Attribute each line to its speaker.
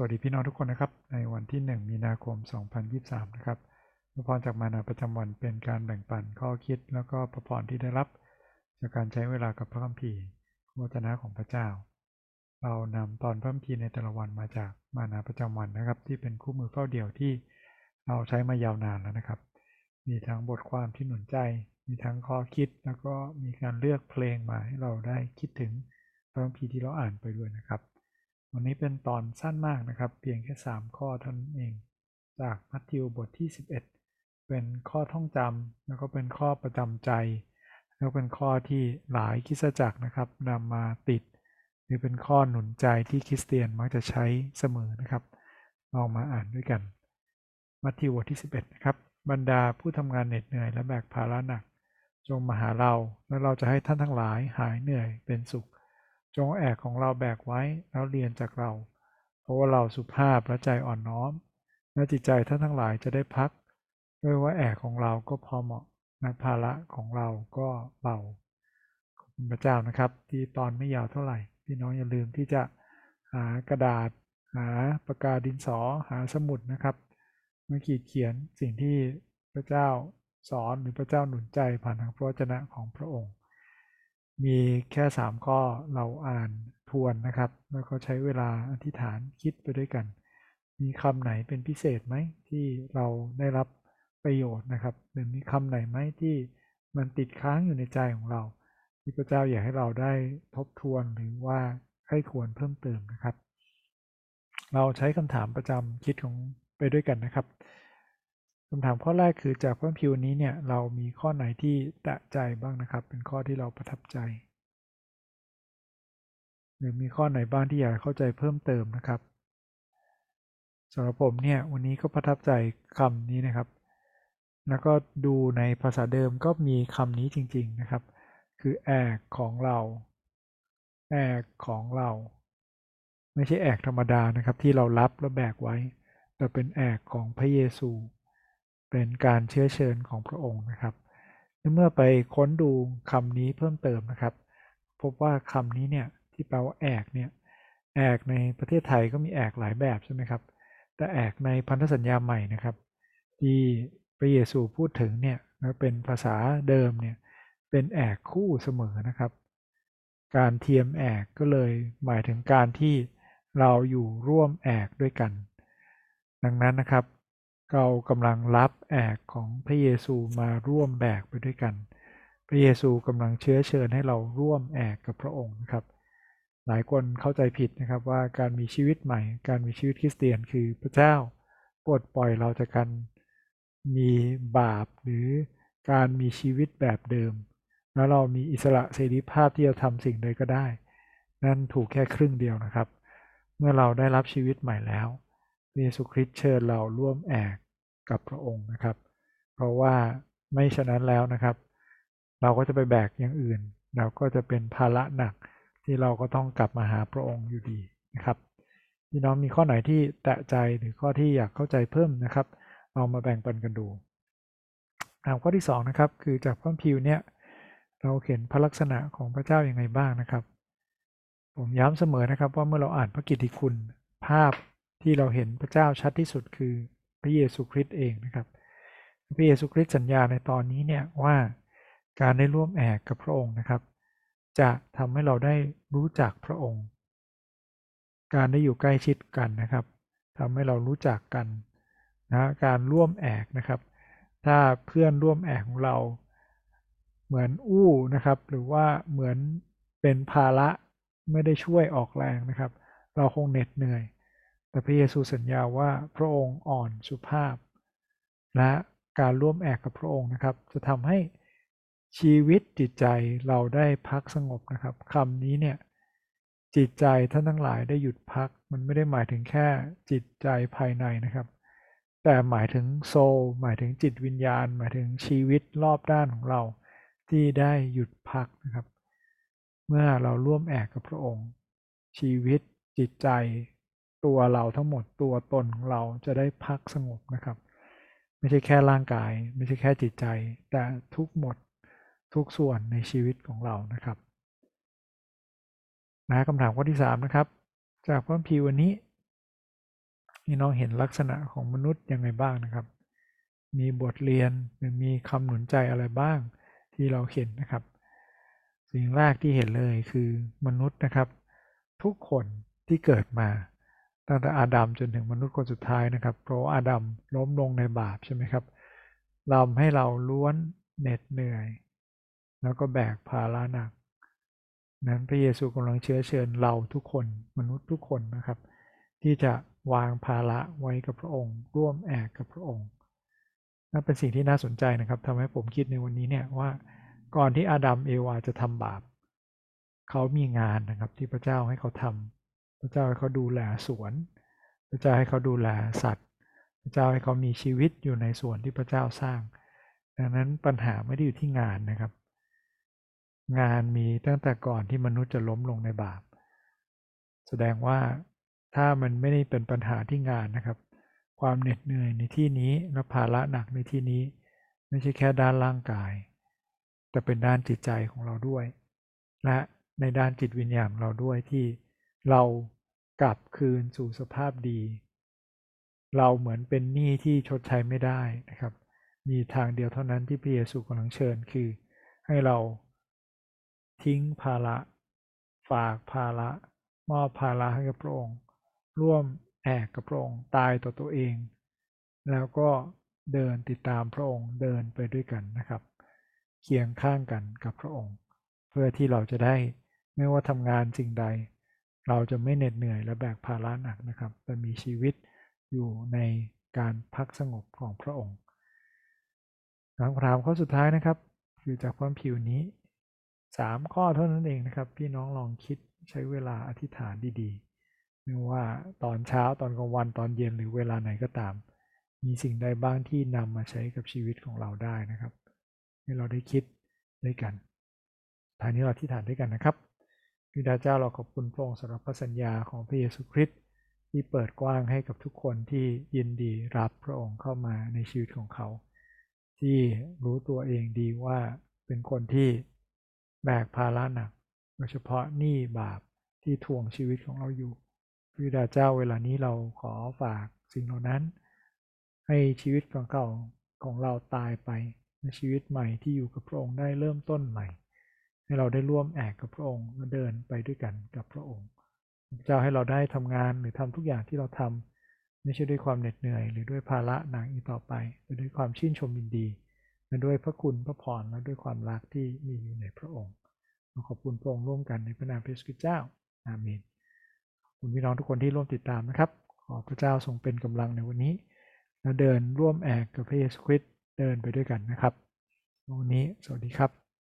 Speaker 1: สวัสดีพี่น้องทุกคนนะครับ ในวันที่ 1 มีนาคม 2023 นะครับพระพรจากมานาประจำวันเป็นการแบ่งปันข้อคิดแล้วก็พระพรที่ได้รับ จากการใช้เวลากับพระคัมภีร์พระวจนะของพระเจ้า เรานำตอนพระคัมภีร์ในแต่ละวันมาจากมานาประจำวันนะครับ ที่เป็นคู่มือเฝ้าเดี่ยวที่เราใช้มายาวนานแล้วนะครับ มีทั้งบทความที่หนุนใจ มีทั้งข้อคิดแล้วก็มีการเลือกเพลงมาให้เราได้คิดถึงพระคัมภีร์ที่เราอ่านไปด้วยนะครับ วันนี้เป็นตอนสั้นมากนะครับ เพียงแค่ 3 ข้อเท่านั้นเอง จากมัทธิวบทที่ 11 เป็นข้อท่องจำแล้วก็เป็นข้อประจำใจ แล้วเป็นข้อที่หลายคริสจักรนะครับนำมาติด หรือเป็นข้อหนุนใจที่คริสเตียนมักจะใช้เสมอนะครับลองมาอ่านด้วยกัน มัทธิวบทที่ 11 นะครับ บรรดาผู้ทำงานเหน็ดเหนื่อยและแบกภาระหนัก จงมาหาเรา และเราจะให้ท่านทั้งหลายหายเหนื่อยเป็นสุข จงแอกของเราแบกไว้แล้วเรียนจากเรา เพราะว่าเราสุภาพและใจอ่อนน้อม และจิตใจท่านทั้งหลายจะได้พัก ด้วยว่าแอกของเราก็พอเหมาะและภาระของเราก็เบาขอบคุณพระเจ้านะครับ ที่ตอนไม่ยาวเท่าไหร่ พี่น้องอย่าลืมที่จะหากระดาษ หาปากกาดินสอหาสมุดนะครับมาขีดเขียนสิ่งที่พระเจ้าสอนหรือพระเจ้าหนุนใจผ่านทางพระวจนะของพระองค์ มีแค่ 3 ข้อเราอ่านทวนนะครับ แล้วก็ใช้เวลาอธิษฐานคิดไปด้วยกัน มีคำไหนเป็นพิเศษไหมที่เราได้รับประโยชน์นะครับ หรือมีคำไหนไหมที่มันติดค้างอยู่ในใจของเรา ที่พระเจ้าอยากให้เราได้ทบทวนหรือว่าให้ควรเพิ่มเติมนะครับ เราใช้คำถามประจำคิดของไปด้วยกันนะครับ คำถามข้อแรกคือจากพระพิวนี้เนี่ยเรามีข้อไหนที่ตะใจบ้างนะครับ เป็นข้อที่เราประทับใจ หรือมีข้อไหนบ้างที่อยากเข้าใจเพิ่มเติมนะครับสำหรับผมเนี่ยวันนี้ก็ประทับใจคำนี้นะครับ แล้วก็ดูในภาษาเดิมก็มีคำนี้จริง ๆนะครับ คือแอกของเราแอกของเรา ไม่ใช่แอกธรรมดานะครับ ที่เรารับแล้วแบกไว้ แต่เป็นแอกของพระเยซู เป็นการเชื้อเชิญของพระองค์นะครับ เมื่อไปค้นดูคำนี้เพิ่มเติมนะครับ พบว่าคำนี้เนี่ยที่แปลว่าแอกเนี่ยแอกในประเทศไทยก็มีแอกหลายแบบใช่ไหมครับ แต่แอกในพันธสัญญาใหม่นะครับ ที่พระเยซูพูดถึงเนี่ยเป็นภาษาเดิมเนี่ยเป็นแอกคู่เสมอนะครับ การเทียมแอกก็เลยหมายถึงการที่เราอยู่ร่วมแอกด้วยกัน ดังนั้นนะครับ เรากำลังรับแอกของพระเยซูมาร่วมแบกไปด้วยกัน พระเยซูกำลังเชื้อเชิญให้เราร่วมแอกกับพระองค์นะครับ หลายคนเข้าใจผิดนะครับว่าการมีชีวิตใหม่ การมีชีวิตคริสเตียนคือพระเจ้าปลดปล่อยเราจากการมีบาปหรือการมีชีวิตแบบเดิม แล้วเรามีอิสระเสรีภาพที่จะทำสิ่งใดก็ได้ นั่นถูกแค่ครึ่งเดียวนะครับ เมื่อเราได้รับชีวิตใหม่แล้ว เยซูคริสต์เชิญเราร่วมแอกกับพระองค์นะครับ เพราะว่าไม่ฉะนั้นแล้วนะครับ เราก็จะไปแบกอย่างอื่น เราก็จะเป็นภาระหนักที่เราก็ต้องกลับมาหาพระองค์อยู่ดีนะครับพี่น้องมีข้อไหนที่แตะใจหรือข้อที่อยากเข้าใจเพิ่มนะครับ เอามาแบ่งปันกันดูถาข้อที่2นะครับคือจากพระพิวเนี่ยเราเห็นพระลักษณะของพระเจ้าอยัางไงบ้างนะครับ ผมย้ำเสมอนะครับว่าเมื่อเราอ่านพระกิตติคุณ ภาพ ที่เราเห็นพระเจ้าชัดที่สุดคือพระเยซูคริสต์เองนะครับ พระเยซูคริสต์สัญญาในตอนนี้เนี่ยว่าการได้ร่วมแอกกับพระองค์นะครับ จะทำให้เราได้รู้จักพระองค์ การได้อยู่ใกล้ชิดกันนะครับทำให้เรารู้จักกันนะการร่วมแอกนะครับ ถ้าเพื่อนร่วมแอกของเรา เหมือนอู้นะครับ หรือว่าเหมือนเป็นภาระไม่ได้ช่วยออกแรงนะครับ เราคงเหน็ดเหนื่อย แต่พระเยซูสัญญาว่าพระองค์อ่อนสุภาพ และการร่วมแอกกับพระองค์นะครับ จะทำให้ชีวิตจิตใจเราได้พักสงบนะครับคำนี้เนี่ยจิตใจท่านทั้งหลายได้หยุดพัก มันไม่ได้หมายถึงแค่จิตใจภายในนะครับ แต่หมายถึงโซลหมายถึงจิตวิญญาณ หมายถึงชีวิตรอบด้านของเรา ที่ได้หยุดพักนะครับ เมื่อเราร่วมแอกกับพระองค์ ชีวิตจิตใจ ตัวเราทั้งหมดตัวตนของเราจะได้พักสงบนะครับ ไม่ใช่แค่ร่างกาย ไม่ใช่แค่จิตใจ แต่ทุกหมดทุกส่วนในชีวิตของเรานะครับนะคำถามข้อที่ 3 นะครับ จากพระพีวันนี้พี่น้องเห็นลักษณะของมนุษย์ยังไงบ้างนะครับ มีบทเรียนหรือมีคำหนุนใจอะไรบ้างที่เราเห็นนะครับ สิ่งแรกที่เห็นเลยคือมนุษย์นะครับ ทุกคนที่เกิดมา ตั้งแต่อาดัมจนถึงมนุษย์คนสุดท้ายนะครับ เพราะอาดัมล้มลงในบาปใช่ไหมครับทำให้เราล้วนเหน็ดเหนื่อย แล้วก็แบกภาระหนัก นั้นพระเยซูกำลังเชื้อเชิญเราทุกคนมนุษย์ทุกคนนะครับ ที่จะวางภาระไว้กับพระองค์ ร่วมแอกกับพระองค์นั่นเป็นสิ่งที่น่าสนใจนะครับทำให้ผมคิดในวันนี้เนี่ยว่าก่อนที่อาดัมเอวาจะทำบาป เขามีงานนะครับที่พระเจ้าให้เขาทำ พระเจ้าให้เขาดูแลสวน พระเจ้าให้เขาดูแลสัตว์ พระเจ้าให้เขามีชีวิตอยู่ในสวนที่พระเจ้าสร้าง ดังนั้นปัญหาไม่ได้อยู่ที่งานนะครับ งานมีตั้งแต่ก่อนที่มนุษย์จะล้มลงในบาป แสดงว่าถ้ามันไม่ได้เป็นปัญหาที่งานนะครับ ความเหน็ดเหนื่อยในที่นี้และภาระหนักในที่นี้ ไม่ใช่แค่ด้านร่างกาย แต่เป็นด้านจิตใจของเราด้วย และในด้านจิตวิญญาณเราด้วยที่ เรากลับคืนสู่สภาพดี เราเหมือนเป็นหนี้ที่ชดใช้ไม่ได้นะครับ มีทางเดียวเท่านั้นที่พระเยซูกำลังเชิญคือ ให้เราทิ้งภาระ ฝากภาระ มอบภาระให้กับพระองค์ ร่วมแอกกับพระองค์ ตายต่อตัวเอง แล้วก็เดินติดตามพระองค์ เดินไปด้วยกันนะครับ เคียงข้างกันกับพระองค์ เพื่อที่เราจะได้ไม่ว่าทำงานสิ่งใด เราจะไม่เหน็ดเหนื่อยและแบกภาระหนักนะครับ แต่มีชีวิตอยู่ในการพักสงบของพระองค์คำถามข้อสุดท้ายนะครับ คือจากความผิวนี้สามข้อเท่านั้นเองนะครับ พี่น้องลองคิดใช้เวลาอธิษฐานดีๆไม่ว่าตอนเช้าตอนกลางวันตอนเย็นหรือเวลาไหนก็ตาม มีสิ่งใดบ้างที่นำมาใช้กับชีวิตของเราได้นะครับ ให้เราได้คิดด้วยกันทางนี้เราอธิษฐานด้วยกันนะครับ พิดาเจ้าเราขอบคุณพระองค์สำหรับพระสัญญาของพระเยซูคริสต์ที่เปิดกว้างให้กับทุกคนที่ยินดีรับพระองค์เข้ามาในชีวิตของเขา ที่รู้ตัวเองดีว่าเป็นคนที่แบกภาระหนักโดยเฉพาะหนี้บาปที่ทวงชีวิตของเราอยู่พระดาเจ้าเวลานี้เราขอฝากสิ่งเหล่านั้น ให้ชีวิตของเก่าของเราตายไปในชีวิตใหม่ที่อยู่กับพระองค์ได้เริ่มต้นใหม่ ให้เราได้ร่วมแอกกับพระองค์และเดินไปด้วยกันกับพระองค์ เจ้าให้เราได้ทำงานหรือทำทุกอย่างที่เราทำไม่ใช่ด้วยความเหน็ดเหนื่อย หรือด้วยภาระหนักอีกต่อไปแต่ด้วยความชื่นชมยินดีและด้วยพระคุณพระพรและด้วยความรักที่มีอยู่ในพระองค์เราขอบคุณพระองค์ร่วมกันในพระนามพระเยซูคริสต์เจ้าอาเมนขอบคุณพี่น้องทุกคนที่ร่วมติดตามนะครับ ขอพระเจ้าทรงเป็นกำลังในวันนี้และเดินร่วมแอกกับพระเยซูคริสต์เดินไปด้วยกันนะครับวันนี้สวัสดีครับ